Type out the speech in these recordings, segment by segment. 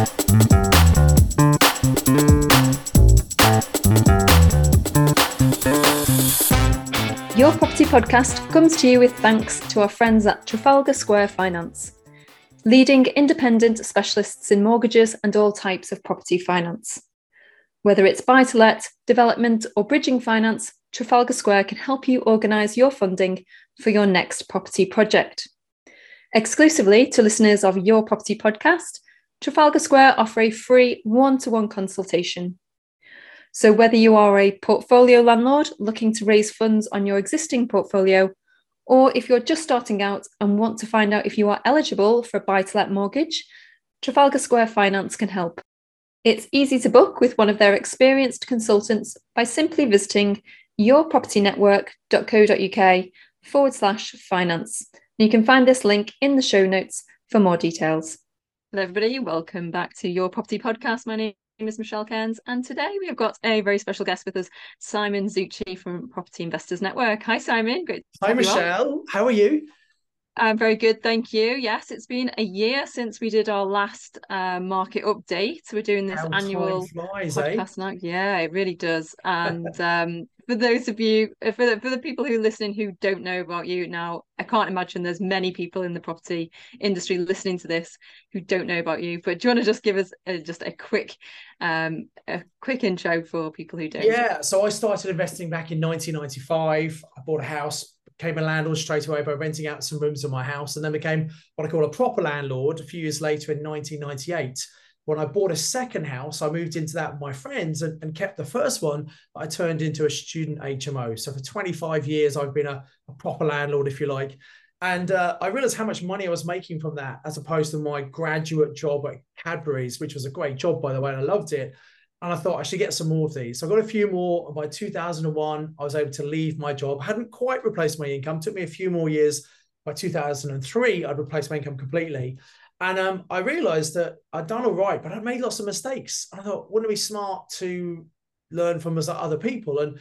Your Property Podcast comes to you with thanks to our friends at Trafalgar Square Finance, leading independent specialists in mortgages and all types of property finance. Whether it's buy to let, development, or bridging finance, Trafalgar Square can help you organise your funding for your next property project. Exclusively to listeners of Your Property Podcast, Trafalgar Square offer a free one to one consultation so, whether you are a portfolio landlord looking to raise funds on your existing portfolio, or if you're just starting out and want to find out if you are eligible for a buy to let mortgage, Trafalgar Square Finance can help. It's easy to book with one of their experienced consultants by simply visiting yourpropertynetwork.co.uk forward slash finance. You can find this link in the show notes for more details. Hello, everybody. Welcome back to Your Property Podcast. My name is Michelle Cairns, and today we have got a very special guest with us, Simon Zutshi from Property Investors Network. Hi, Simon. Great. Hi, Michelle. How are you? I'm very good, thank you. Yes, it's been a year since we did our last uh, market update. We're doing this How annual flies, eh? podcast eh? now. Yeah, it really does. And um, for those of you, uh, for the, for the people who are listening who don't know about you now, I can't imagine there's many people in the property industry listening to this who don't know about you. But do you want to just give us a, just a quick, um, a quick intro for people who don't? Yeah, so I started investing back in 1995. I bought a house, became a landlord straight away by renting out some rooms in my house, and then became what I call a proper landlord a few years later in 1998 when I bought a second house, I moved into that with my friends and, and kept the first one. I turned into a student HMO. So for 25 years, I've been a, a proper landlord, if you like. And uh, I realized how much money I was making from that, as opposed to my graduate job at Cadbury's, which was a great job, by the way, and I loved it. And I thought I should get some more of these. So I got a few more. And by 2001, I was able to leave my job. I hadn't quite replaced my income. It took me a few more years. By 2003, I'd replaced my income completely. And um, I realized that I'd done all right, but I'd made lots of mistakes. I thought, wouldn't it be smart to learn from other people? And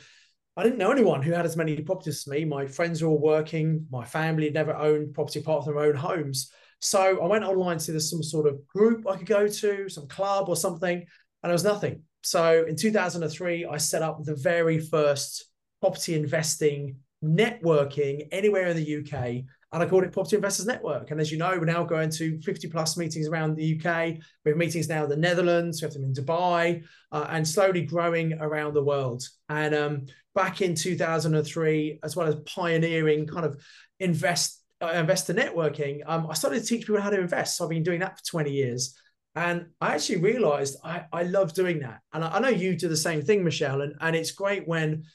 I didn't know anyone who had as many properties as me. My friends were all working. My family had never owned property apart from their own homes. So I went online to see if there's some sort of group I could go to, some club or something, and there was nothing. So in 2003, I set up the very first property investing networking anywhere in the UK and I called it Property Investors Network. And as you know, we're now going to 50 plus meetings around the UK. We have meetings now in the Netherlands, we have them in Dubai, uh, and slowly growing around the world. And um, back in 2003, as well as pioneering kind of invest uh, investor networking, um, I started to teach people how to invest. So I've been doing that for 20 years. And I actually realized I, I love doing that. And I, I know you do the same thing, Michelle. And, and it's great when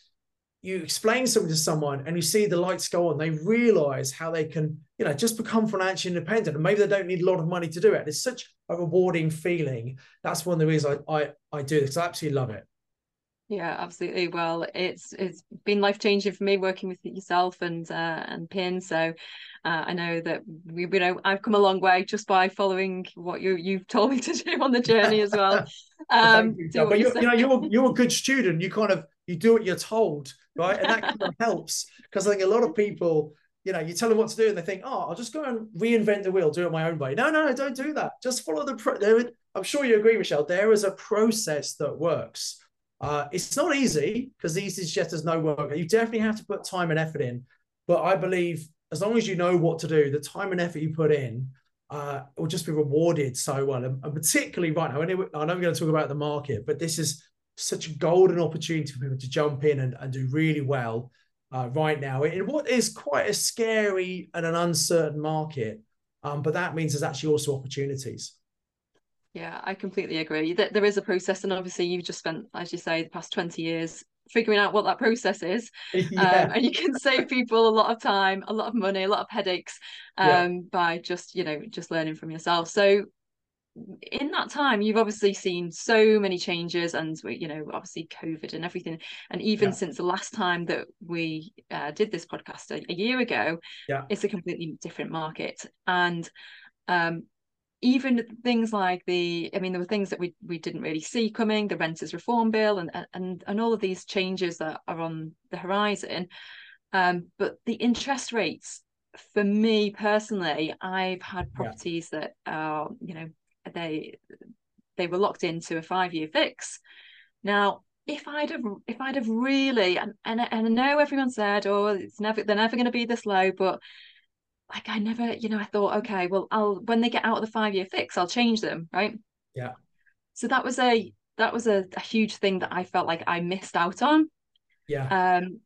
you explain something to someone and you see the lights go on, they realize how they can, you know, just become financially independent. And maybe they don't need a lot of money to do it. It's such a rewarding feeling. That's one of the reasons I I, I do this. I absolutely love it. Yeah, absolutely. Well, it's it's been life changing for me working with yourself and uh, and PIN. So uh, I know that we, you know, I've come a long way just by following what you you've told me to do on the journey as well. Um, you, but you, you know, you're you're a good student. You kind of you do what you're told right? And that kind of helps because I think a lot of people, you know, you tell them what to do and they think, oh, I'll just go and reinvent the wheel, do it my own way. No, no, no, don't do that. Just follow the. Pro- I'm sure you agree, Michelle. There is a process that works. Uh, it's not easy because easy is just as no work. You definitely have to put time and effort in. But I believe as long as you know what to do, the time and effort you put in uh, will just be rewarded so well. And, and particularly right now, anyway, I know we're going to talk about the market, but this is such a golden opportunity for people to jump in and, and do really well uh, right now in what is quite a scary and an uncertain market. Um, but that means there's actually also opportunities. Yeah, I completely agree. That there is a process, and obviously you've just spent, as you say, the past twenty years figuring out what that process is, yeah. um, and you can save people a lot of time, a lot of money, a lot of headaches um, yeah. by just you know just learning from yourself. So in that time you've obviously seen so many changes and you know obviously covid and everything and even yeah. since the last time that we uh, did this podcast a, a, year ago yeah it's a completely different market and um even things like the i mean there were things that we we didn't really see coming the renters reform bill and and and all of these changes that are on the horizon um but the interest rates for me personally i've had properties yeah. that are you know they they were locked into a five year fix. Now, if I'd have if I'd have really and and, and I know everyone said, oh, it's never they're never going to be this low, but like I never, you know, I thought, okay, well, I'll when they get out of the five year fix, I'll change them, right? Yeah. So that was a that was a, a huge thing that I felt like I missed out on. Yeah. Um,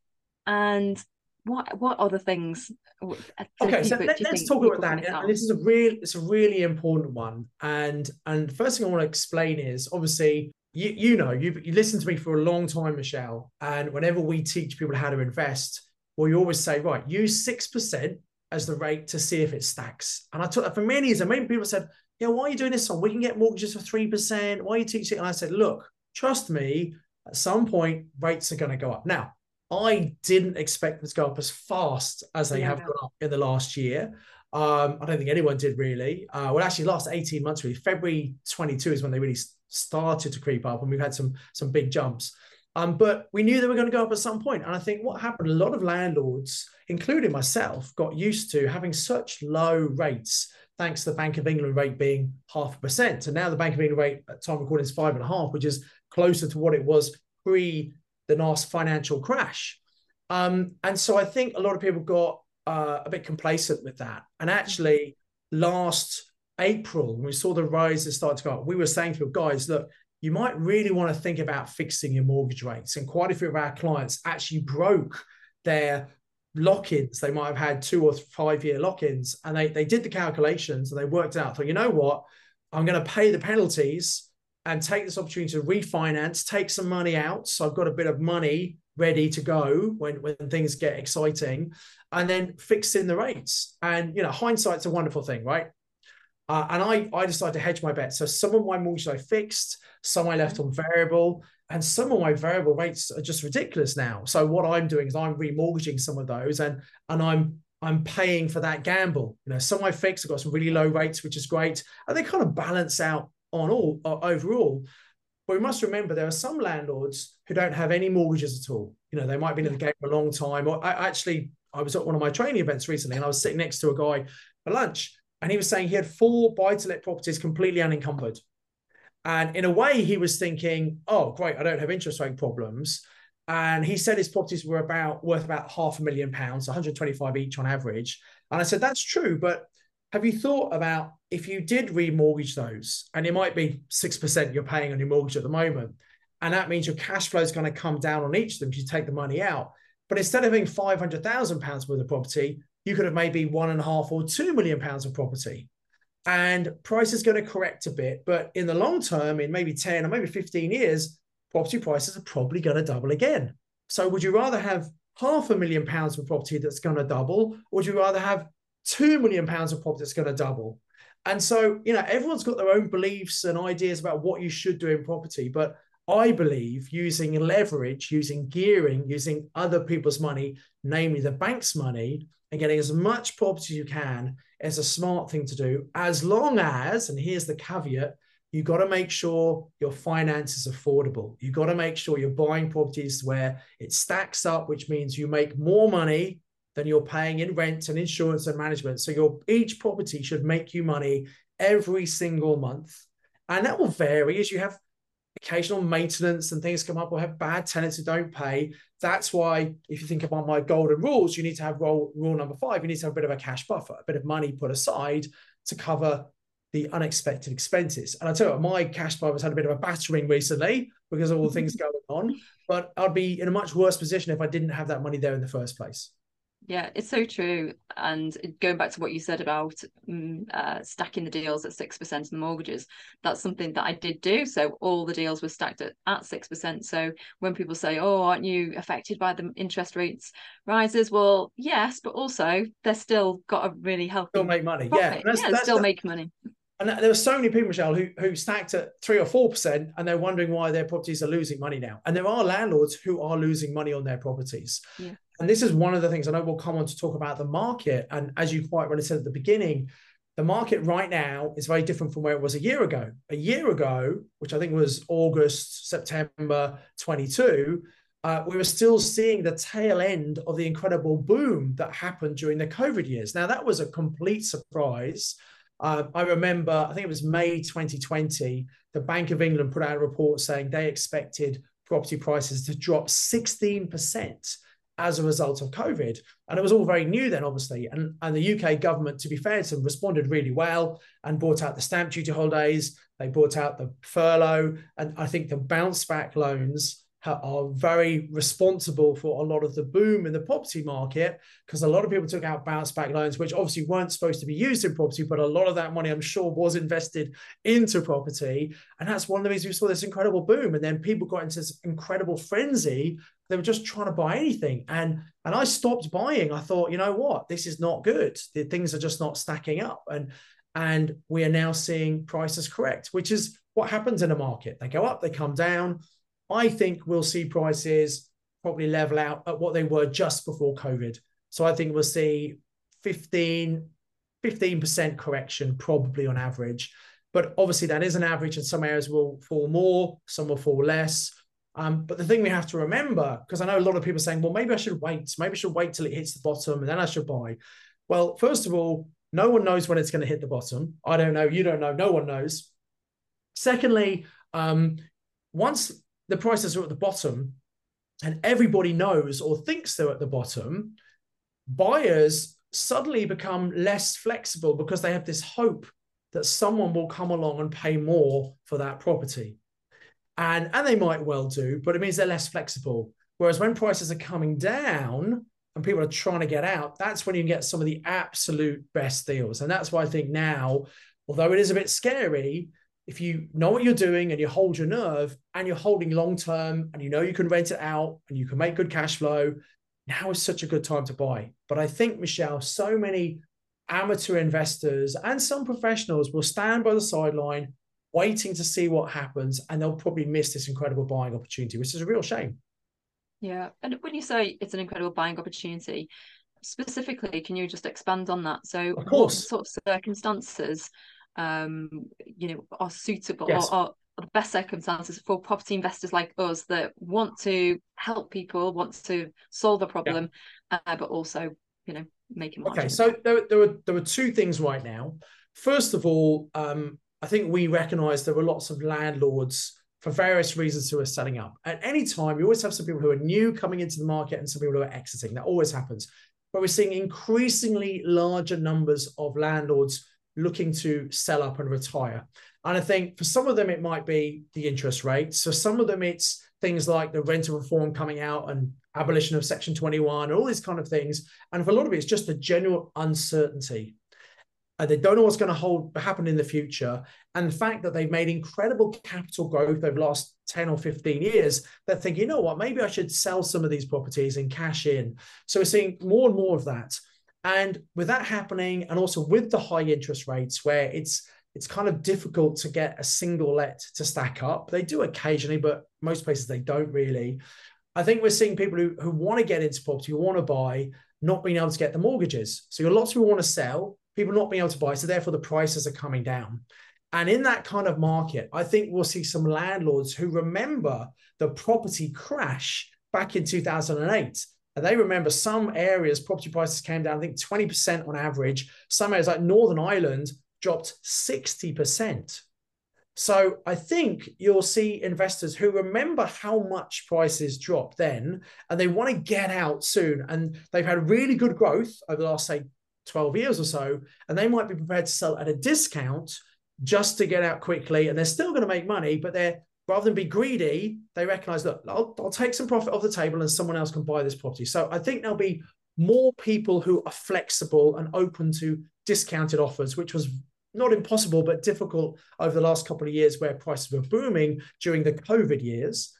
and what what other things? Okay, so let, us talk about that. And this is a real it's a really important one. And and the first thing I want to explain is obviously you you know you you listened to me for a long time, Michelle, and whenever we teach people how to invest, well, you always say right, use six percent as the rate to see if it stacks. And I took that for many years, and many people said, "Yeah, why are you doing this? On we can get mortgages for three percent. Why are you teaching?" And I said, "Look, trust me. At some point, rates are going to go up. Now, I didn't expect them to go up as fast as they yeah. have gone up in the last year. Um, I don't think anyone did really. Uh, well, actually, last 18 months, really, February 22 is when they really started to creep up, and we've had some some big jumps. Um, but we knew they were going to go up at some point. And I think what happened, a lot of landlords, including myself, got used to having such low rates, thanks to the Bank of England rate being half a percent. And now the Bank of England rate at time recording is five and a half, which is closer to what it was pre the last financial crash. Um, and so I think a lot of people got uh, a bit complacent with that. And actually, last April, when we saw the rises start to go up, we were saying to guys, look, you might really want to think about fixing your mortgage rates. And quite a few of our clients actually broke their lock-ins. They might have had two or five year lock-ins, and they they did the calculations and they worked out. So you know what, I'm going to pay the penalties and take this opportunity to refinance, take some money out. So I've got a bit of money ready to go when, when things get exciting, and then fix in the rates. And you know, hindsight's a wonderful thing, right? Uh, and I I decided to hedge my bet. So some of my mortgages I fixed, some I left on variable, and some of my variable rates are just ridiculous now. So what I'm doing is I'm remortgaging some of those, and and I'm I'm paying for that gamble. You know, some I fixed, I've got some really low rates, which is great, and they kind of balance out on all uh, overall. But we must remember there are some landlords who don't have any mortgages at all. You know, they might have been in the game for a long time. Or I actually, I was at one of my training events recently, and I was sitting next to a guy for lunch, and he was saying he had four buy-to-let properties completely unencumbered. And in a way, he was thinking, "Oh, great, I don't have interest rate problems." And he said his properties were about worth about half a million pounds, 125 each on average. And I said, "That's true, but have you thought about if you did remortgage those, and it might be 6% you're paying on your mortgage at the moment, and that means your cash flow is going to come down on each of them if you take the money out. But instead of having £500,000 worth of property, you could have maybe one and a half or two million pounds of property. And price is going to correct a bit. But in the long term, in maybe 10 or maybe 15 years, property prices are probably going to double again. So would you rather have half a million pounds of property that's going to double, or would you rather have two million pounds of property that's going to double. And so, you know, everyone's got their own beliefs and ideas about what you should do in property. But I believe using leverage, using gearing, using other people's money, namely the bank's money, and getting as much property as you can is a smart thing to do, as long as, and here's the caveat, you got to make sure your finance is affordable. You got to make sure you're buying properties where it stacks up, which means you make more money than you're paying in rent and insurance and management. So your each property should make you money every single month. And that will vary as you have occasional maintenance and things come up or have bad tenants who don't pay. That's why, if you think about my golden rules, you need to have rule, rule number five, you need to have a bit of a cash buffer, a bit of money put aside to cover the unexpected expenses. And I tell you what, my cash buffer has had a bit of a battering recently because of all the things going on, but I'd be in a much worse position if I didn't have that money there in the first place. Yeah, it's so true. And going back to what you said about um, uh, stacking the deals at 6% of the mortgages, that's something that I did do. So all the deals were stacked at, at 6%. So when people say, oh, aren't you affected by the interest rates rises? Well, yes, but also they're still got a really healthy. Still make money. Profit. Yeah. yeah, still make money. And there were so many people, Michelle, who, who stacked at three or 4%, and they're wondering why their properties are losing money now. And there are landlords who are losing money on their properties. Yeah. And this is one of the things I know we'll come on to talk about the market. And as you quite rightly said at the beginning, the market right now is very different from where it was a year ago. A year ago, which I think was August, September 22, uh, we were still seeing the tail end of the incredible boom that happened during the COVID years. Now, that was a complete surprise. Uh, I remember, I think it was May 2020, the Bank of England put out a report saying they expected property prices to drop 16% as a result of COVID. And it was all very new then, obviously. And, and the UK government, to be fair to them, responded really well and brought out the stamp duty holidays. They brought out the furlough. And I think the bounce back loans are very responsible for a lot of the boom in the property market because a lot of people took out bounce back loans, which obviously weren't supposed to be used in property, but a lot of that money, I'm sure, was invested into property. And that's one of the reasons we saw this incredible boom. And then people got into this incredible frenzy. They were just trying to buy anything. And and I stopped buying. I thought, you know what, this is not good. The things are just not stacking up. And and we are now seeing prices correct, which is what happens in a market. They go up, they come down I think we'll see prices probably level out at what they were just before COVID. So I think we'll see 15, 15% correction probably on average. But obviously, that is an average, and some areas will fall more, some will fall less. Um, but the thing we have to remember, because I know a lot of people saying, well, maybe I should wait. Maybe I should wait till it hits the bottom and then I should buy. Well, first of all, no one knows when it's going to hit the bottom. I don't know. You don't know. No one knows. Secondly, um, once the prices are at the bottom and everybody knows or thinks they're at the bottom, buyers suddenly become less flexible because they have this hope that someone will come along and pay more for that property. And, and they might well do, but it means they're less flexible. Whereas when prices are coming down and people are trying to get out, that's when you get some of the absolute best deals. And that's why I think now, although it is a bit scary, if you know what you're doing and you hold your nerve and you're holding long term and you know you can rent it out and you can make good cash flow, now is such a good time to buy. But I think, Michelle, so many amateur investors and some professionals will stand by the sideline waiting to see what happens and they'll probably miss this incredible buying opportunity, which is a real shame. Yeah. And when you say it's an incredible buying opportunity, specifically, can you just expand on that? So, of course. what sort of circumstances um, you know, are suitable yes. or, the best circumstances for property investors like us that want to help people, want to solve a problem, yeah. uh, but also, you know, make it. Okay, so there, there were there were two things right now. First of all, um, I think we recognise there were lots of landlords for various reasons who are selling up. At any time, you always have some people who are new coming into the market and some people who are exiting. That always happens. But we're seeing increasingly larger numbers of landlords looking to sell up and retire. And I think for some of them, it might be the interest rate. So some of them, it's things like the rental reform coming out and abolition of Section 21 and all these kind of things. And for a lot of it, it's just the general uncertainty. And they don't know what's going to hold happen in the future. And the fact that they've made incredible capital growth over the last 10 or 15 years, they're thinking, you know what, maybe I should sell some of these properties and cash in. So we're seeing more and more of that. And with that happening, and also with the high interest rates, where it's it's kind of difficult to get a single let to stack up. They do occasionally, but most places they don't really. I think we're seeing people who, who want to get into property, who want to buy, not being able to get the mortgages. So you've lots of people want to sell, people not being able to buy. So therefore the prices are coming down. And in that kind of market, I think we'll see some landlords who remember the property crash back in 2008 they remember some areas, property prices came down, I think 20% on average. Some areas like Northern Ireland dropped 60%. So I think you'll see investors who remember how much prices dropped then, and they want to get out soon. And they've had really good growth over the last, say, 12 years or so, and they might be prepared to sell at a discount just to get out quickly. And they're still going to make money, but they're rather than be greedy, they recognize that I'll, I'll take some profit off the table and someone else can buy this property. So I think there'll be more people who are flexible and open to discounted offers, which was not impossible, but difficult over the last couple of years where prices were booming during the COVID years.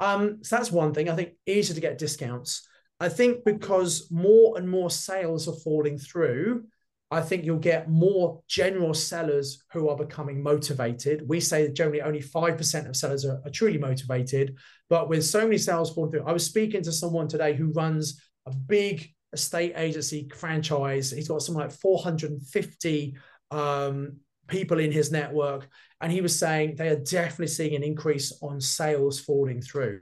Um, so that's one thing. I think easier to get discounts. I think because more and more sales are falling through, I think you'll get more general sellers who are becoming motivated. We say that generally only 5% of sellers are, are truly motivated, but with so many sales falling through, I was speaking to someone today who runs a big estate agency franchise. He's got something like 450 um, people in his network. And he was saying they are definitely seeing an increase on sales falling through.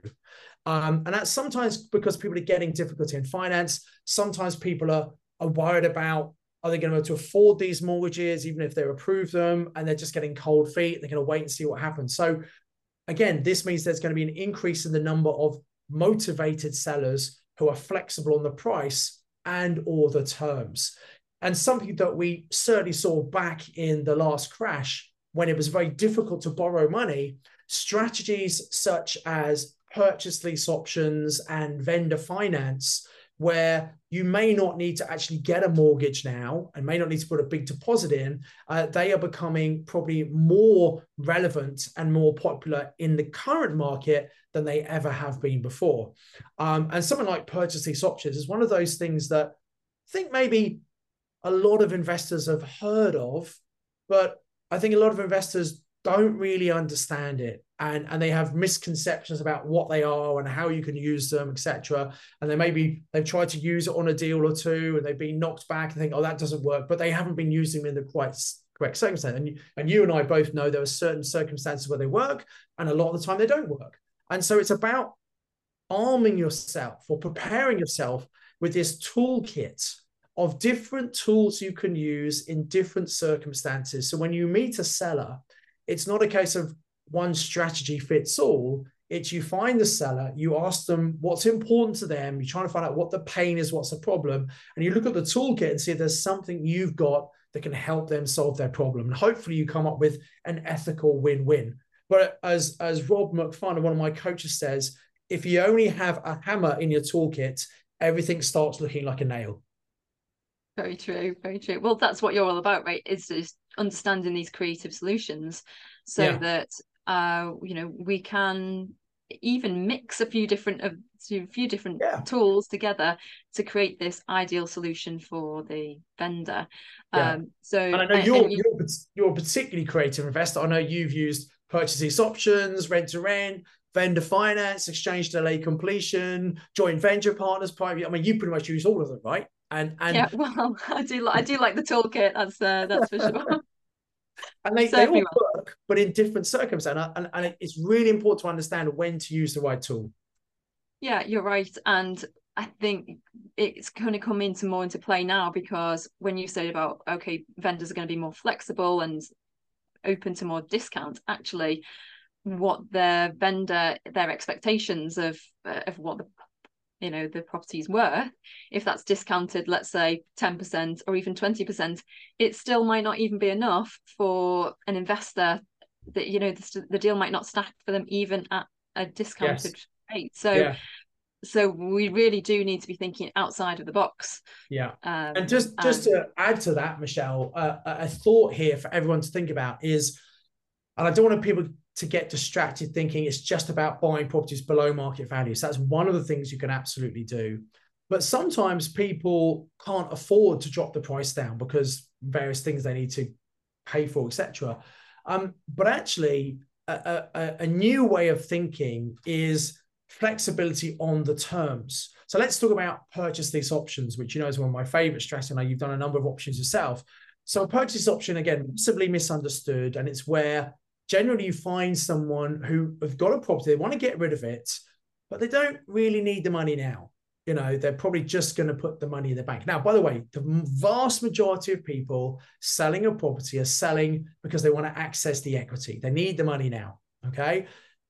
Um, and that's sometimes because people are getting difficulty in finance. Sometimes people are, are worried about Are they going to be able to afford these mortgages, even if they approve them and they're just getting cold feet? They're going to wait and see what happens. So, again, this means there's going to be an increase in the number of motivated sellers who are flexible on the price and or the terms. And something that we certainly saw back in the last crash when it was very difficult to borrow money, strategies such as purchase lease options and vendor finance where you may not need to actually get a mortgage now and may not need to put a big deposit in, uh, they are becoming probably more relevant and more popular in the current market than they ever have been before. Um, and something like purchase lease options is one of those things that I think maybe a lot of investors have heard of, but I think a lot of investors don't really understand it and and they have misconceptions about what they are and how you can use them etc and they maybe they've tried to use it on a deal or two and they've been knocked back and think oh that doesn't work but they haven't been using them in the quite correct circumstance. And you, and you and I both know there are certain circumstances where they work and a lot of the time they don't work. And so it's about arming yourself or preparing yourself with this toolkit of different tools you can use in different circumstances. So when you meet a seller it's not a case of one strategy fits all. It's you find the seller, you ask them what's important to them, you're trying to find out what the pain is, what's the problem, and you look at the toolkit and see if there's something you've got that can help them solve their problem. And hopefully you come up with an ethical win-win. But as as Rob McFarlane, one of my coaches says, if you only have a hammer in your toolkit, everything starts looking like a nail. Very true, very true. Well, that's what you're all about, right? Is just understanding these creative solutions so yeah. that uh, you know we can even mix a few different a few different yeah. tools together to create this ideal solution for the vendor. Yeah. Um, so and I know you're, you... you're you're a particularly creative investor. I know you've used purchase lease options, rent to rent, vendor finance, exchange delay completion, joint venture partners, private. I mean, you pretty much use all of them, right? And and yeah, well, I do I do like the toolkit. That's uh, that's for sure. and they, they all but in different circumstances. And, and it's really important to understand when to use the right tool. Yeah, you're right. And I think it's going to come into more into play now because when you said about okay, vendors are going to be more flexible and open to more discount, actually, what their vendor their expectations of uh, of what the you know the property's worth if that's discounted let's say 10% or even 20% it still might not even be enough for an investor that you know the, the deal might not stack for them even at a discounted yes. rate so yeah. so we really do need to be thinking outside of the box yeah um, and just just and... to add to that michelle uh, a thought here for everyone to think about is and i don't want people to get distracted thinking it's just about buying properties below market value. So that's one of the things you can absolutely do. But sometimes people can't afford to drop the price down because various things they need to pay for, etc. Um, but actually, a, a, a new way of thinking is flexibility on the terms. So let's talk about purchase lease options, which you know is one of my favorite strategies. I know you've done a number of options yourself. So a purchase option, again, massively misunderstood, and it's where generally you find someone who have got a property, they want to get rid of it, but they don't really need the money now. You know, they're probably just going to put the money in the bank. Now, by the way, the vast majority of people selling a property are selling because they want to access the equity. They need the money now. Okay.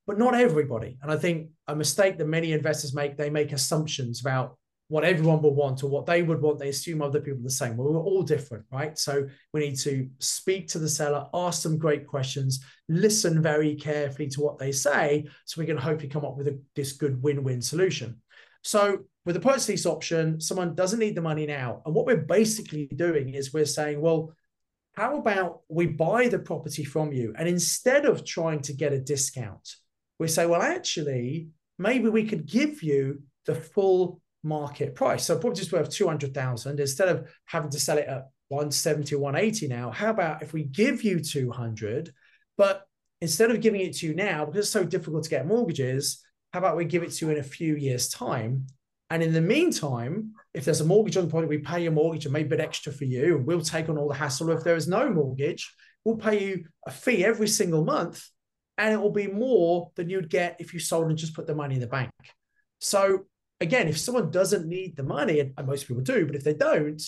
But not everybody. And I think a mistake that many investors make, they make assumptions about what everyone will want or what they would want. They assume other people are the same. Well, we're all different, right? So we need to speak to the seller, ask them great questions, listen very carefully to what they say, so we can hopefully come up with a, this good win-win solution. So with the purchase lease option, someone doesn't need the money now. And what we're basically doing is we're saying, well, how about we buy the property from you? And instead of trying to get a discount, we say, well, actually, maybe we could give you the full market price. So property's worth 200,000 instead of having to sell it at 170 180 now. How about if we give you 200, but instead of giving it to you now, because it's so difficult to get mortgages, how about we give it to you in a few years' time? And in the meantime, if there's a mortgage on the property, we pay your mortgage and maybe a bit extra for you, and we'll take on all the hassle. If there is no mortgage, we'll pay you a fee every single month, and it will be more than you'd get if you sold and just put the money in the bank. So again, if someone doesn't need the money, and most people do, but if they don't,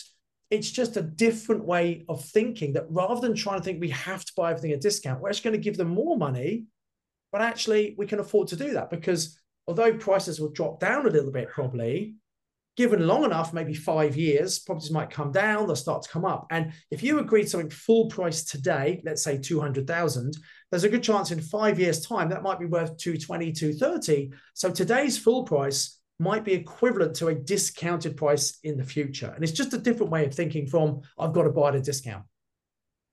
it's just a different way of thinking that rather than trying to think we have to buy everything at discount, we're actually going to give them more money, but actually we can afford to do that because although prices will drop down a little bit probably, given long enough, maybe five years, properties might come down, they'll start to come up. And if you agreed something full price today, let's say 200,000, there's a good chance in five years time, that might be worth 220, 230. So today's full price might be equivalent to a discounted price in the future. And it's just a different way of thinking from I've got to buy at a discount.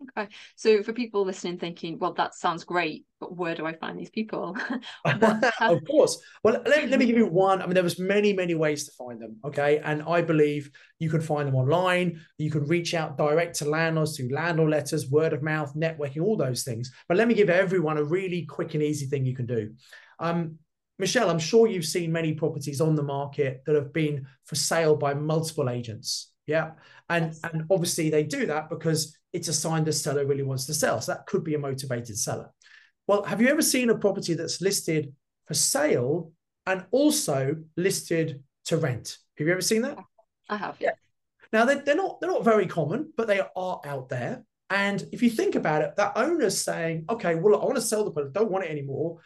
Okay. So for people listening thinking, well, that sounds great, but where do I find these people? of course. Well, let, let me give you one. I mean, there was many, many ways to find them. Okay. And I believe you can find them online. You can reach out direct to landlords through landlord letters, word of mouth, networking, all those things. But let me give everyone a really quick and easy thing you can do. Um, Michelle, I'm sure you've seen many properties on the market that have been for sale by multiple agents. Yeah. And, yes. and obviously they do that because it's a sign the seller really wants to sell. So that could be a motivated seller. Well, have you ever seen a property that's listed for sale and also listed to rent? Have you ever seen that? I have. Yeah. Now they're, they're not they're not very common, but they are out there. And if you think about it, that owner's saying, okay, well, I want to sell the product, don't want it anymore.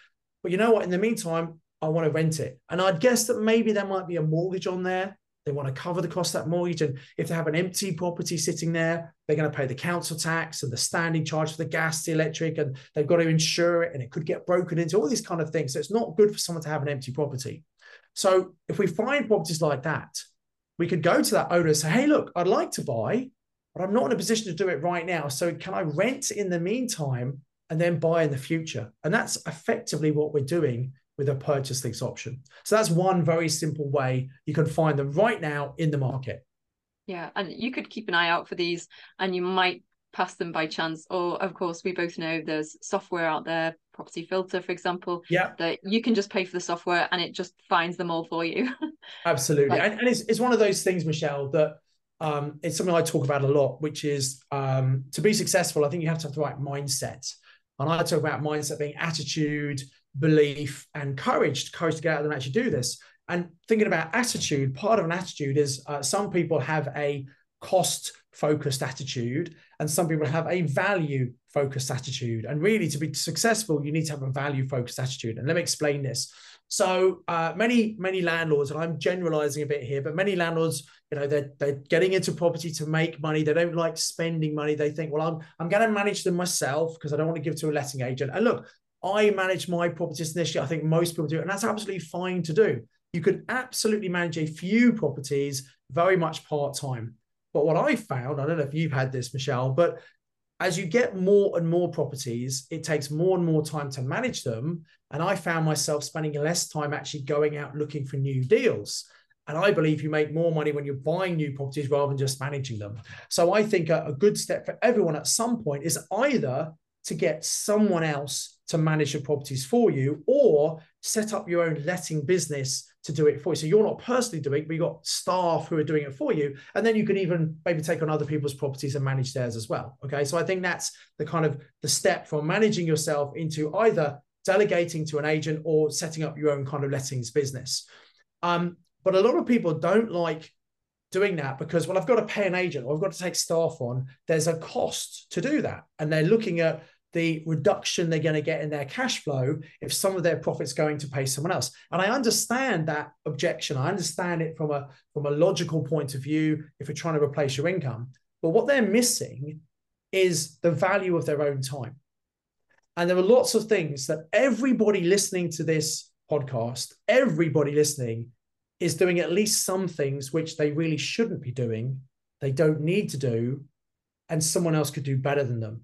But you know what? In the meantime, I want to rent it. And I'd guess that maybe there might be a mortgage on there. They want to cover the cost of that mortgage. And if they have an empty property sitting there, they're going to pay the council tax and the standing charge for the gas, the electric, and they've got to insure it and it could get broken into all these kind of things. So it's not good for someone to have an empty property. So if we find properties like that, we could go to that owner and say, hey, look, I'd like to buy, but I'm not in a position to do it right now. So can I rent in the meantime and then buy in the future? And that's effectively what we're doing with a purchase lease option. So that's one very simple way you can find them right now in the market. Yeah, and you could keep an eye out for these and you might pass them by chance. Or of course, we both know there's software out there, property filter, for example, yeah. that you can just pay for the software and it just finds them all for you. Absolutely. Like, and, and it's, it's one of those things, Michelle, that um, it's something I talk about a lot, which is um, to be successful, I think you have to have the right mindset. And I talk about mindset being attitude, belief, and courage, courage to get out there and actually do this. And thinking about attitude, part of an attitude is uh, some people have a cost focused attitude and some people have a value focused attitude. And really, to be successful, you need to have a value focused attitude. And let me explain this. So uh, many many landlords, and I'm generalizing a bit here, but many landlords, you know, they're they're getting into property to make money. They don't like spending money. They think, well, I'm I'm going to manage them myself because I don't want to give to a letting agent. And look, I manage my properties initially. I think most people do, and that's absolutely fine to do. You could absolutely manage a few properties very much part time. But what I found, I don't know if you've had this, Michelle, but as you get more and more properties, it takes more and more time to manage them. And I found myself spending less time actually going out looking for new deals. And I believe you make more money when you're buying new properties rather than just managing them. So I think a, a good step for everyone at some point is either to get someone else to manage your properties for you or set up your own letting business to do it for you. So you're not personally doing it, but you've got staff who are doing it for you. And then you can even maybe take on other people's properties and manage theirs as well. Okay. So I think that's the kind of the step from managing yourself into either delegating to an agent or setting up your own kind of lettings business. Um, but a lot of people don't like doing that because well i've got to pay an agent or i've got to take staff on there's a cost to do that and they're looking at the reduction they're going to get in their cash flow if some of their profits going to pay someone else. And i understand that objection. I understand it from a from a logical point of view if you're trying to replace your income. But what they're missing is the value of their own time. And there are lots of things that everybody listening to this podcast everybody listening is doing at least some things which they really shouldn't be doing they don't need to do and someone else could do better than them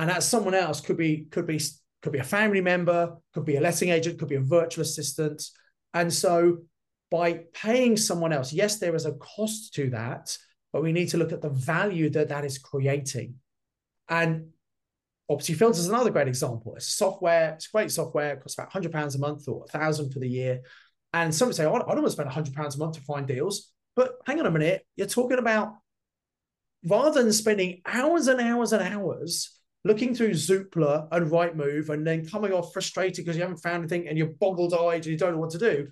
and that someone else could be could be could be a family member, could be a letting agent, could be a virtual assistant. And so by paying someone else, yes, there is a cost to that, but we need to look at the value that that is creating. And Property Filter is another great example. It's software, it's great software, it costs about £100 a month or 1000 for the year. And some would say, oh, I don't want to spend £100 a month to find deals. But hang on a minute, you're talking about rather than spending hours and hours and hours looking through Zoopla and Rightmove and then coming off frustrated because you haven't found anything and you're boggled eyed and you don't know what to do.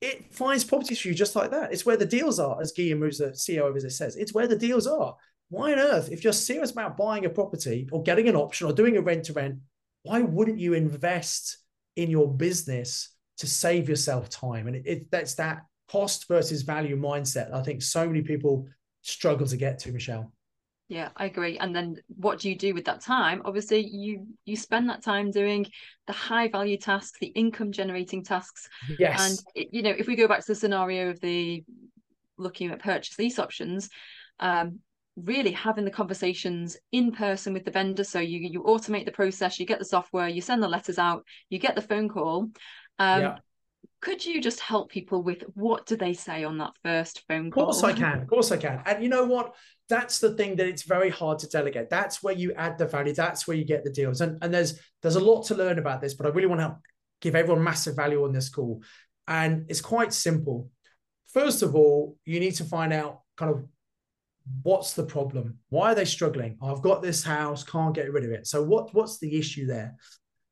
it finds properties for you just like that. It's where the deals are, as Guillaume, who's the CEO of it says. It's where the deals are. Why on earth, if you're serious about buying a property or getting an option or doing a rent to rent, why wouldn't you invest in your business to save yourself time? And it, it, that's that cost versus value mindset. I think so many people struggle to get to, Michelle. Yeah, I agree. And then what do you do with that time? Obviously, you you spend that time doing the high value tasks, the income generating tasks. Yes. And you know, if we go back to the scenario of the looking at purchase lease options, um, really having the conversations in person with the vendor. So you you automate the process, you get the software, you send the letters out, you get the phone call. Um, yeah could you just help people with what do they say on that first phone call? Of course I can. Of course I can. And you know what? That's the thing that it's very hard to delegate. That's where you add the value. That's where you get the deals. And, and there's there's a lot to learn about this, but I really want to give everyone massive value on this call. And it's quite simple. First of all, you need to find out kind of what's the problem? Why are they struggling? Oh, I've got this house, can't get rid of it. So what what's the issue there?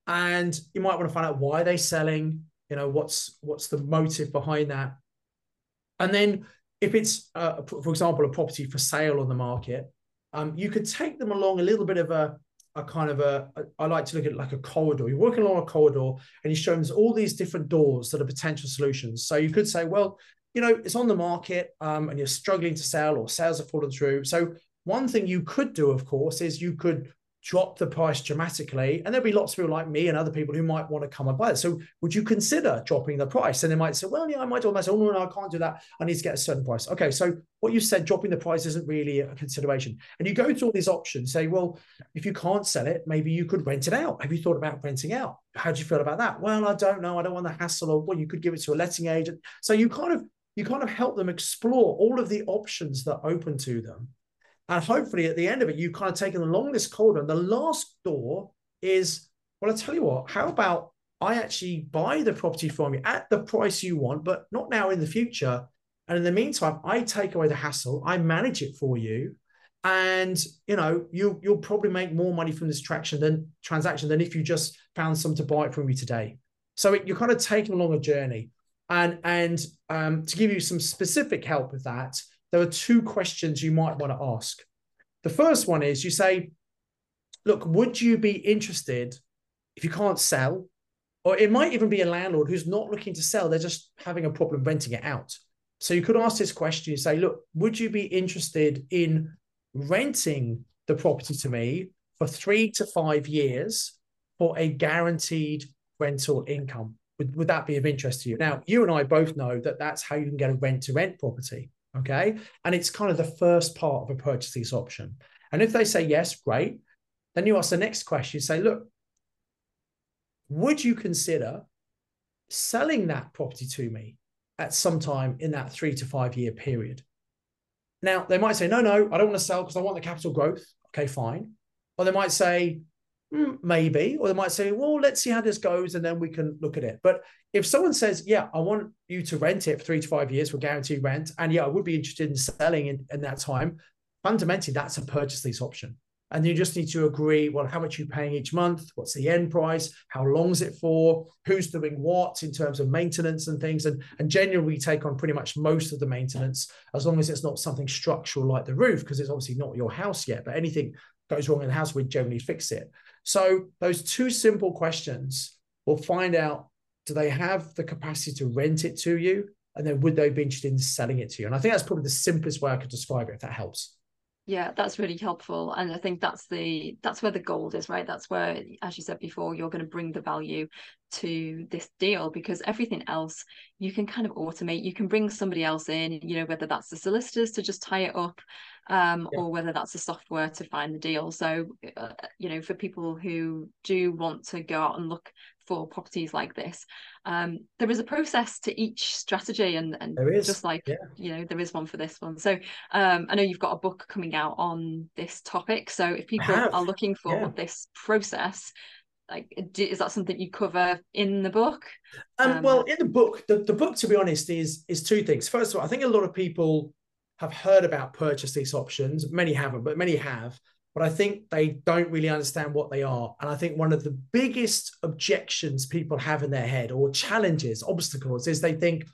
And you might want to find out why they're selling you know what's what's the motive behind that and then if it's uh, for example a property for sale on the market um, you could take them along a little bit of a a kind of a, a I like to look at like a corridor. You're working along a corridor and you show them all these different doors that are potential solutions. So you could say, well, you know, it's on the market um, and you're struggling to sell or sales are falling through. So one thing you could do, of course, is you could drop the price dramatically. And there'll be lots of people like me and other people who might want to come and buy it. So would you consider dropping the price? And they might say, well, yeah, I might do oh, no, no, I can't do that. I need to get a certain price. Okay. So what you said, dropping the price isn't really a consideration. And you go through all these options, say, well, if you can't sell it, maybe you could rent it out. Have you thought about renting out? How do you feel about that? Well, I don't know. I don't want the hassle of, well, you could give it to a letting agent. So you kind of, you kind of help them explore all of the options that open to them and hopefully at the end of it, you've kind of taken along this corridor. And the last door is, well, I tell you what, how about I actually buy the property from you at the price you want, but not now in the future. And in the meantime, I take away the hassle, I manage it for you. And you know, you you'll probably make more money from this traction than transaction than if you just found some to buy it from me today. So it, you're kind of taking along a journey. And and um, to give you some specific help with that, there are two questions you might want to ask. The first one is you say, look, would you be interested if you can't sell? Or it might even be a landlord who's not looking to sell, they're just having a problem renting it out. So you could ask this question you say, look, would you be interested in renting the property to me for three to five years for a guaranteed rental income? Would, would that be of interest to you? Now, you and I both know that that's how you can get a rent to rent property. Okay. And it's kind of the first part of a purchase lease option. And if they say yes, great. Then you ask the next question. You say, look, would you consider selling that property to me at some time in that three to five year period? Now, they might say, no, no, I don't want to sell because I want the capital growth. Okay, fine. Or they might say, Mm, maybe. Or they might say, well, let's see how this goes and then we can look at it. But if someone says, yeah, I want you to rent it for three to five years for guaranteed rent, and yeah, I would be interested in selling in, in that time, fundamentally, that's a purchase lease option. And you just need to agree, well, how much are you paying each month? What's the end price? How long is it for? Who's doing what in terms of maintenance and things? And, and generally, we take on pretty much most of the maintenance as long as it's not something structural like the roof, because it's obviously not your house yet. But anything goes wrong in the house, we generally fix it. So those two simple questions will find out do they have the capacity to rent it to you? And then would they be interested in selling it to you? And I think that's probably the simplest way I could describe it, if that helps. Yeah, that's really helpful. And I think that's the that's where the gold is, right? That's where, as you said before, you're going to bring the value to this deal because everything else you can kind of automate. You can bring somebody else in, you know, whether that's the solicitors to just tie it up, um, yeah. or whether that's the software to find the deal. So, uh, you know, for people who do want to go out and look for properties like this. Um, there is a process to each strategy, and and just like yeah. you know, there is one for this one. So um, I know you've got a book coming out on this topic. So if people are looking for yeah. this process, like is that something you cover in the book um, um, well in the book the, the book to be honest is is two things first of all i think a lot of people have heard about purchase lease options many haven't but many have but I think they don't really understand what they are. And I think one of the biggest objections people have in their head or challenges, obstacles, is they think,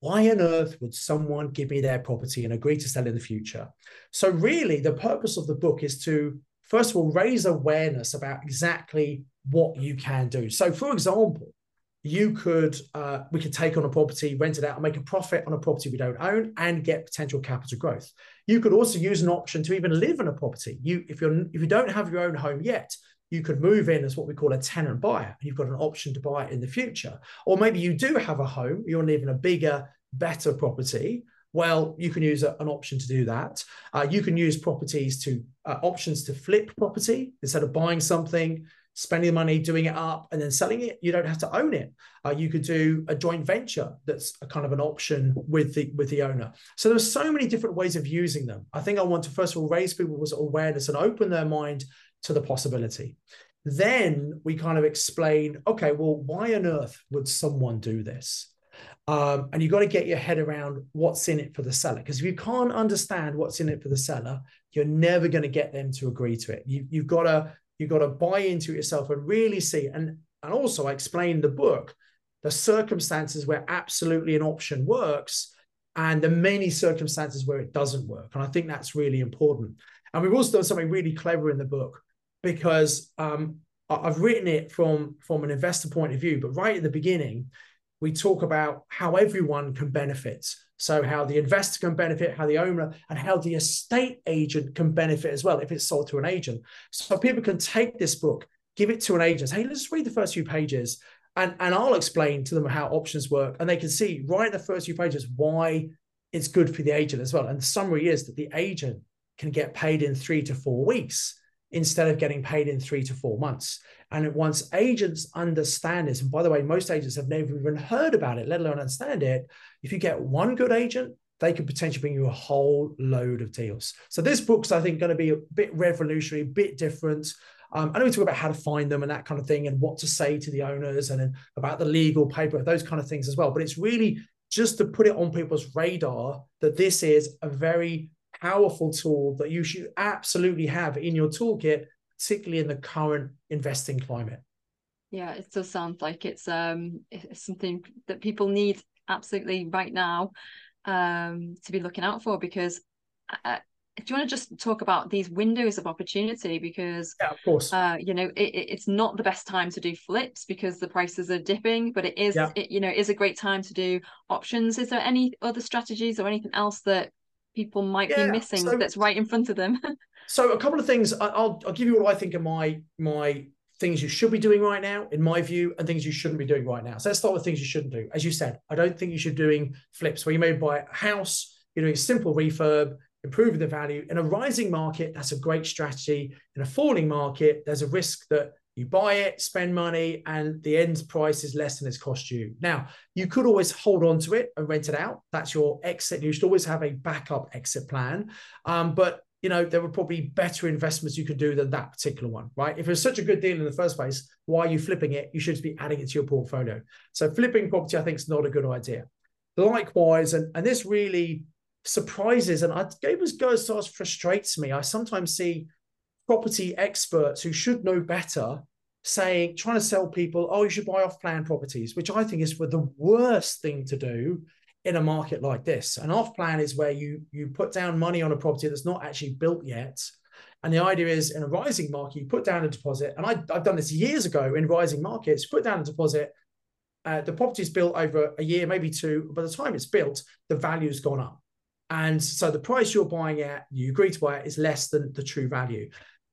why on earth would someone give me their property and agree to sell in the future? So, really, the purpose of the book is to, first of all, raise awareness about exactly what you can do. So, for example, you could uh, we could take on a property rent it out and make a profit on a property we don't own and get potential capital growth. You could also use an option to even live in a property. You if you're if you don't have your own home yet you could move in as what we call a tenant buyer and you've got an option to buy it in the future. Or maybe you do have a home you want to live in a bigger better property. Well you can use a, an option to do that. Uh, you can use properties to uh, options to flip property instead of buying something spending the money, doing it up, and then selling it. You don't have to own it. Uh, you could do a joint venture that's a kind of an option with the with the owner. So there's so many different ways of using them. I think I want to first of all raise people's awareness and open their mind to the possibility. Then we kind of explain, okay, well, why on earth would someone do this? Um, and you've got to get your head around what's in it for the seller. Because if you can't understand what's in it for the seller, you're never going to get them to agree to it. You, have got to You've got to buy into it yourself and really see. And, and also, I explain the book the circumstances where absolutely an option works and the many circumstances where it doesn't work. And I think that's really important. And we've also done something really clever in the book because um, I've written it from, from an investor point of view, but right at the beginning, we talk about how everyone can benefit. So, how the investor can benefit, how the owner, and how the estate agent can benefit as well if it's sold to an agent. So, people can take this book, give it to an agent, say, hey, let's read the first few pages. And, and I'll explain to them how options work. And they can see right in the first few pages why it's good for the agent as well. And the summary is that the agent can get paid in three to four weeks instead of getting paid in three to four months. And once agents understand this, and by the way, most agents have never even heard about it, let alone understand it. If you get one good agent, they could potentially bring you a whole load of deals. So this book's, I think, going to be a bit revolutionary, a bit different. Um, know we talk about how to find them and that kind of thing, and what to say to the owners, and then about the legal paper, those kind of things as well. But it's really just to put it on people's radar that this is a very powerful tool that you should absolutely have in your toolkit particularly in the current investing climate. Yeah, it does sound like it's um it's something that people need absolutely right now um to be looking out for because uh, uh do you want to just talk about these windows of opportunity because yeah, of course uh, you know it, it's not the best time to do flips because the prices are dipping but it is yeah. it, you know is a great time to do options is there any other strategies or anything else that people might yeah, be missing so, that's right in front of them So a couple of things. I'll I'll give you what I think are my my things you should be doing right now, in my view, and things you shouldn't be doing right now. So let's start with things you shouldn't do. As you said, I don't think you should be doing flips where you may buy a house, you're doing a simple refurb, improving the value. In a rising market, that's a great strategy. In a falling market, there's a risk that you buy it, spend money, and the end price is less than it's cost you. Now, you could always hold on to it and rent it out. That's your exit. You should always have a backup exit plan. Um, but you know, there were probably better investments you could do than that particular one, right? If it's such a good deal in the first place, why are you flipping it? You should be adding it to your portfolio. So flipping property, I think, is not a good idea. Likewise, and, and this really surprises and I was goes so frustrates me. I sometimes see property experts who should know better saying, trying to sell people, oh, you should buy off plan properties, which I think is for the worst thing to do in a market like this. An off plan is where you you put down money on a property that's not actually built yet. And the idea is in a rising market, you put down a deposit. And I, have done this years ago in rising markets, put down a deposit. Uh, the property's built over a year, maybe two. By the time it's built, the value's gone up. And so the price you're buying at, you agree to buy it, is less than the true value.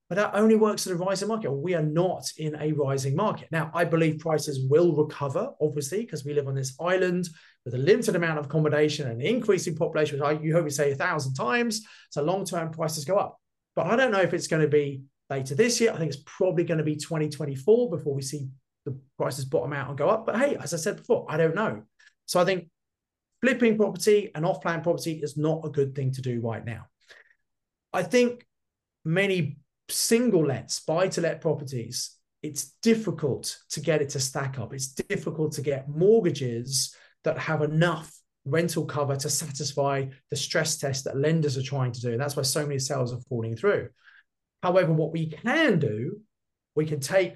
But that only works in a rising market. We are not in a rising market. Now, I believe prices will recover, obviously, because we live on this island with a limited amount of accommodation and an increasing population, which I, you heard me say a thousand times. So long term prices go up. But I don't know if it's going to be later this year. I think it's probably going to be 2024 before we see the prices bottom out and go up. But hey, as I said before, I don't know. So I think flipping property and off plan property is not a good thing to do right now. I think many single lets, buy to let properties, it's difficult to get it to stack up. It's difficult to get mortgages that have enough rental cover to satisfy the stress test that lenders are trying to do. And that's why so many sales are falling through. However, what we can do, we can take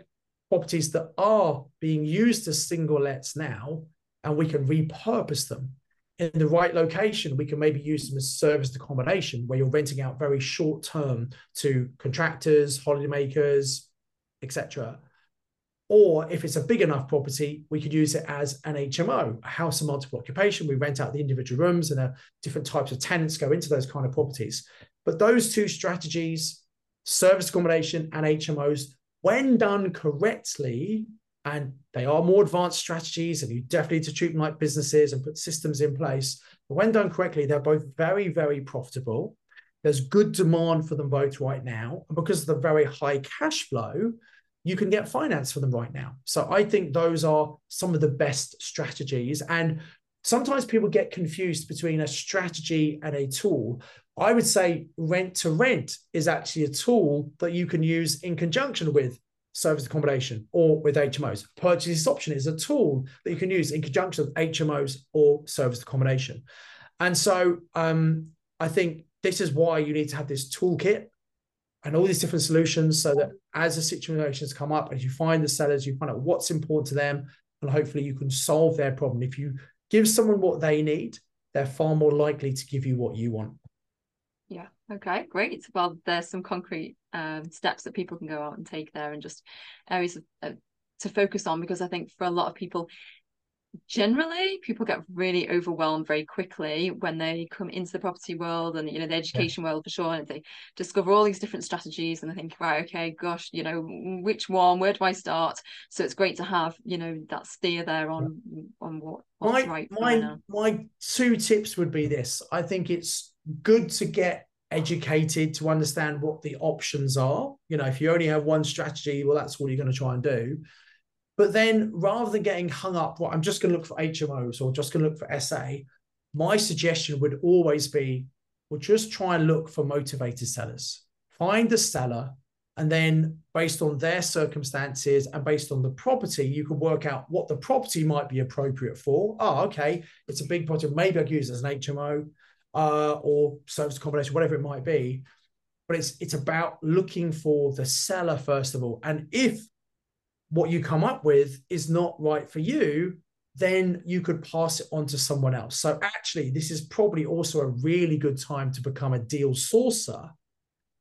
properties that are being used as single lets now and we can repurpose them. In the right location, we can maybe use them as serviced accommodation where you're renting out very short term to contractors, holidaymakers, etc. Or if it's a big enough property, we could use it as an HMO, a house of multiple occupation. We rent out the individual rooms and uh, different types of tenants go into those kind of properties. But those two strategies, service accommodation and HMOs, when done correctly, and they are more advanced strategies, and you definitely need to treat them like businesses and put systems in place. But when done correctly, they're both very, very profitable. There's good demand for them both right now. And because of the very high cash flow, you can get finance for them right now. So I think those are some of the best strategies. And sometimes people get confused between a strategy and a tool. I would say rent to rent is actually a tool that you can use in conjunction with service accommodation or with HMOs. Purchase option is a tool that you can use in conjunction with HMOs or service accommodation. And so um, I think this is why you need to have this toolkit and all these different solutions so that as the situations come up, as you find the sellers, you find out what's important to them, and hopefully you can solve their problem. If you give someone what they need, they're far more likely to give you what you want. Yeah. Okay. Great. Well, there's some concrete um, steps that people can go out and take there, and just areas of, uh, to focus on because I think for a lot of people, generally people get really overwhelmed very quickly when they come into the property world and you know the education yeah. world for sure and they discover all these different strategies and they think right okay gosh you know which one where do i start so it's great to have you know that steer there on on what what's my, right my my two tips would be this i think it's good to get educated to understand what the options are you know if you only have one strategy well that's all you're going to try and do but then rather than getting hung up, well, I'm just going to look for HMOs or just going to look for SA, my suggestion would always be, well, just try and look for motivated sellers. Find the seller, and then based on their circumstances and based on the property, you can work out what the property might be appropriate for. Oh, okay, it's a big project. Maybe I could use it as an HMO uh, or service accommodation, whatever it might be. But it's it's about looking for the seller first of all. And if what you come up with is not right for you, then you could pass it on to someone else. So actually, this is probably also a really good time to become a deal sourcer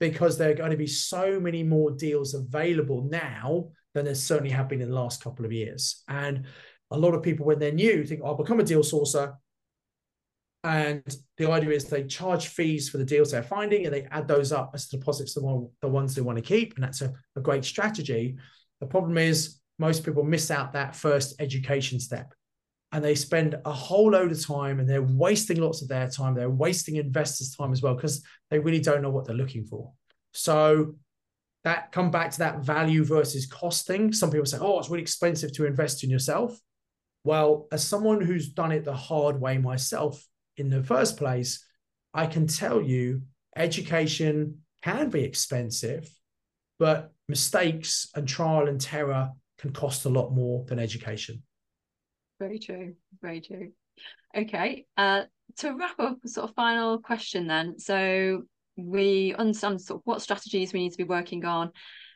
because there are going to be so many more deals available now than there certainly have been in the last couple of years. And a lot of people, when they're new, think, I'll become a deal sourcer. And the idea is they charge fees for the deals they're finding and they add those up as deposits, the, the ones they want to keep. And that's a, a great strategy. The problem is most people miss out that first education step and they spend a whole load of time and they're wasting lots of their time. They're wasting investors' time as well because they really don't know what they're looking for. So that come back to that value versus cost thing. Some people say, oh, it's really expensive to invest in yourself. Well, as someone who's done it the hard way myself in the first place, I can tell you education can be expensive, but mistakes and trial and terror can cost a lot more than education. Very true. Very true. Okay. Uh, to wrap up, sort of final question then. So we understand sort of what strategies we need to be working on.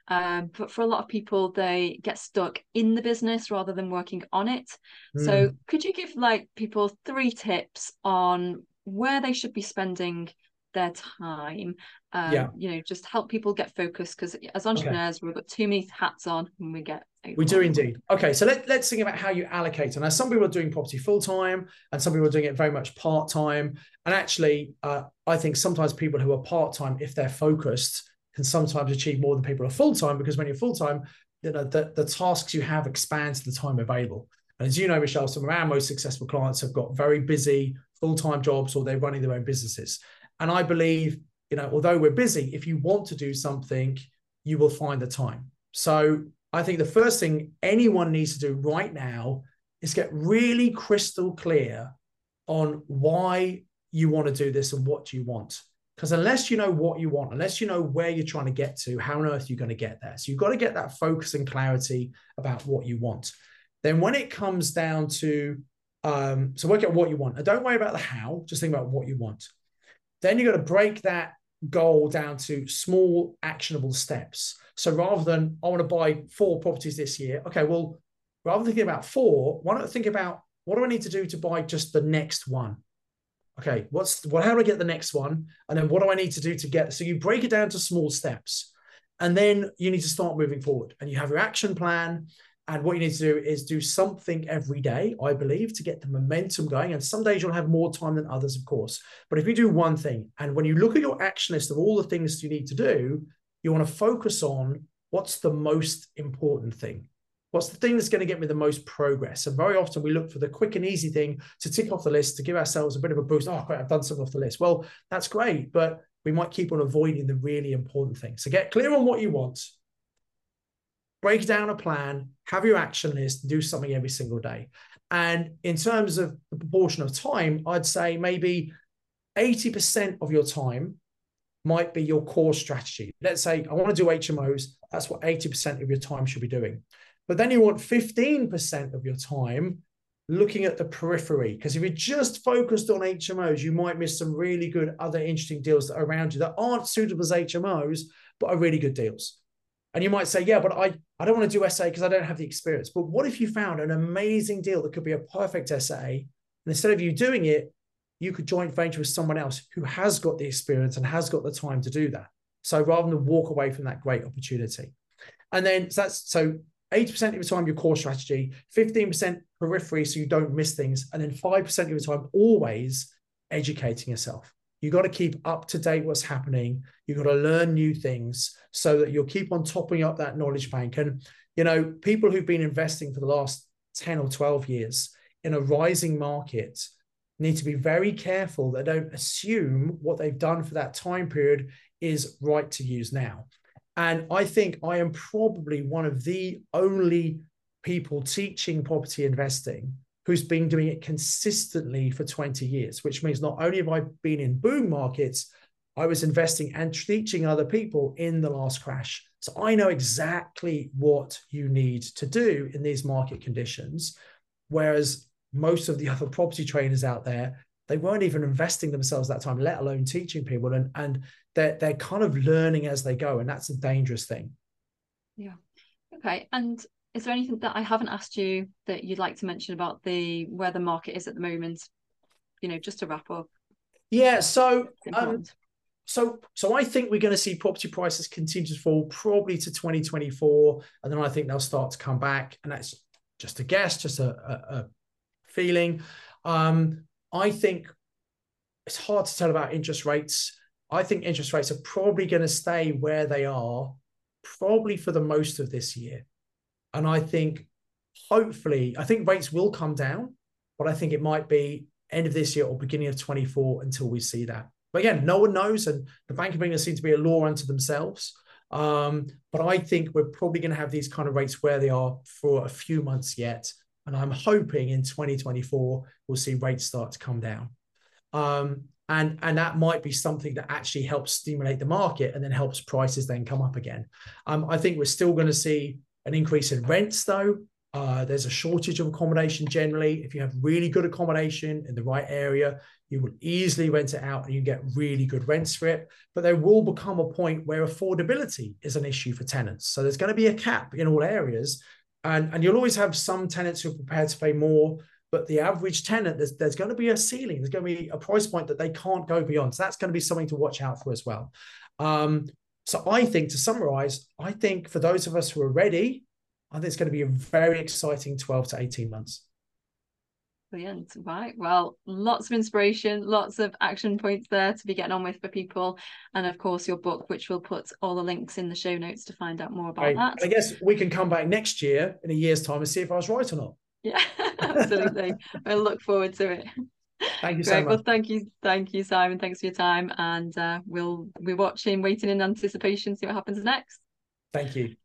Um, but for a lot of people, they get stuck in the business rather than working on it. Mm. So could you give like people three tips on where they should be spending their time um, yeah. you know just help people get focused because as entrepreneurs okay. we've got too many hats on and we get we do indeed okay so let, let's think about how you allocate and now some people are doing property full time and some people are doing it very much part time and actually uh, i think sometimes people who are part time if they're focused can sometimes achieve more than people are full time because when you're full time you know the, the tasks you have expand to the time available and as you know michelle some of our most successful clients have got very busy full-time jobs or they're running their own businesses and I believe, you know, although we're busy, if you want to do something, you will find the time. So I think the first thing anyone needs to do right now is get really crystal clear on why you want to do this and what you want. Because unless you know what you want, unless you know where you're trying to get to, how on earth are you going to get there? So you've got to get that focus and clarity about what you want. Then when it comes down to, um, so work out what you want and don't worry about the how, just think about what you want. Then you've got to break that goal down to small, actionable steps. So rather than, I want to buy four properties this year, okay, well, rather than thinking about four, why don't I think about what do I need to do to buy just the next one? Okay, what's what? How do I get the next one? And then what do I need to do to get? So you break it down to small steps, and then you need to start moving forward. And you have your action plan. And what you need to do is do something every day, I believe, to get the momentum going. And some days you'll have more time than others, of course. But if you do one thing, and when you look at your action list of all the things you need to do, you want to focus on what's the most important thing. What's the thing that's going to get me the most progress? And very often we look for the quick and easy thing to tick off the list to give ourselves a bit of a boost. Oh, great, I've done something off the list. Well, that's great, but we might keep on avoiding the really important things. So get clear on what you want, break down a plan, have your action list, do something every single day. And in terms of the proportion of time, I'd say maybe 80% of your time might be your core strategy. Let's say I want to do HMOs, that's what 80% of your time should be doing. But then you want 15% of your time looking at the periphery. Because if you're just focused on HMOs, you might miss some really good other interesting deals that are around you that aren't suitable as HMOs, but are really good deals. And you might say, yeah, but I, I don't want to do SA because I don't have the experience. But what if you found an amazing deal that could be a perfect SA? And instead of you doing it, you could joint venture with someone else who has got the experience and has got the time to do that. So rather than walk away from that great opportunity. And then so that's so 80% of your time, your core strategy, 15% periphery, so you don't miss things, and then 5% of your time always educating yourself. You got to keep up to date what's happening. You got to learn new things so that you'll keep on topping up that knowledge bank. And you know, people who've been investing for the last 10 or 12 years in a rising market need to be very careful they don't assume what they've done for that time period is right to use now. And I think I am probably one of the only people teaching property investing who's been doing it consistently for 20 years, which means not only have I been in boom markets, I was investing and teaching other people in the last crash. So I know exactly what you need to do in these market conditions. Whereas most of the other property trainers out there, they weren't even investing themselves that time, let alone teaching people. And, and they're they're kind of learning as they go, and that's a dangerous thing. Yeah. Okay. And is there anything that I haven't asked you that you'd like to mention about the where the market is at the moment? You know, just to wrap up. Yeah. So. Um, so, so I think we're going to see property prices continue to fall probably to 2024, and then I think they'll start to come back. And that's just a guess, just a, a, a feeling. Um, I think it's hard to tell about interest rates. I think interest rates are probably going to stay where they are, probably for the most of this year. And I think, hopefully, I think rates will come down, but I think it might be end of this year or beginning of 24 until we see that. But again, no one knows, and the Bank of England seems to be a law unto themselves. Um, but I think we're probably going to have these kind of rates where they are for a few months yet. And I'm hoping in 2024 we'll see rates start to come down. Um, and and that might be something that actually helps stimulate the market and then helps prices then come up again. Um, I think we're still going to see an increase in rents though. Uh, there's a shortage of accommodation generally. If you have really good accommodation in the right area, you will easily rent it out and you get really good rents for it. But there will become a point where affordability is an issue for tenants. So there's going to be a cap in all areas. And, and you'll always have some tenants who are prepared to pay more but the average tenant, there's, there's going to be a ceiling. There's going to be a price point that they can't go beyond. So that's going to be something to watch out for as well. Um, so I think to summarize, I think for those of us who are ready, I think it's going to be a very exciting 12 to 18 months. Brilliant. Right. Well, lots of inspiration, lots of action points there to be getting on with for people. And of course, your book, which we'll put all the links in the show notes to find out more about right. that. I guess we can come back next year in a year's time and see if I was right or not. Yeah, absolutely. I look forward to it. Thank you so much. Well, thank you, thank you, Simon. Thanks for your time, and uh, we'll be watching, waiting in anticipation, see what happens next. Thank you.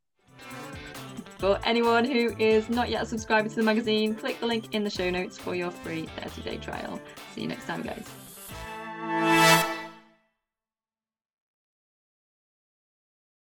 For anyone who is not yet a subscriber to the magazine, click the link in the show notes for your free 30 day trial. See you next time, guys.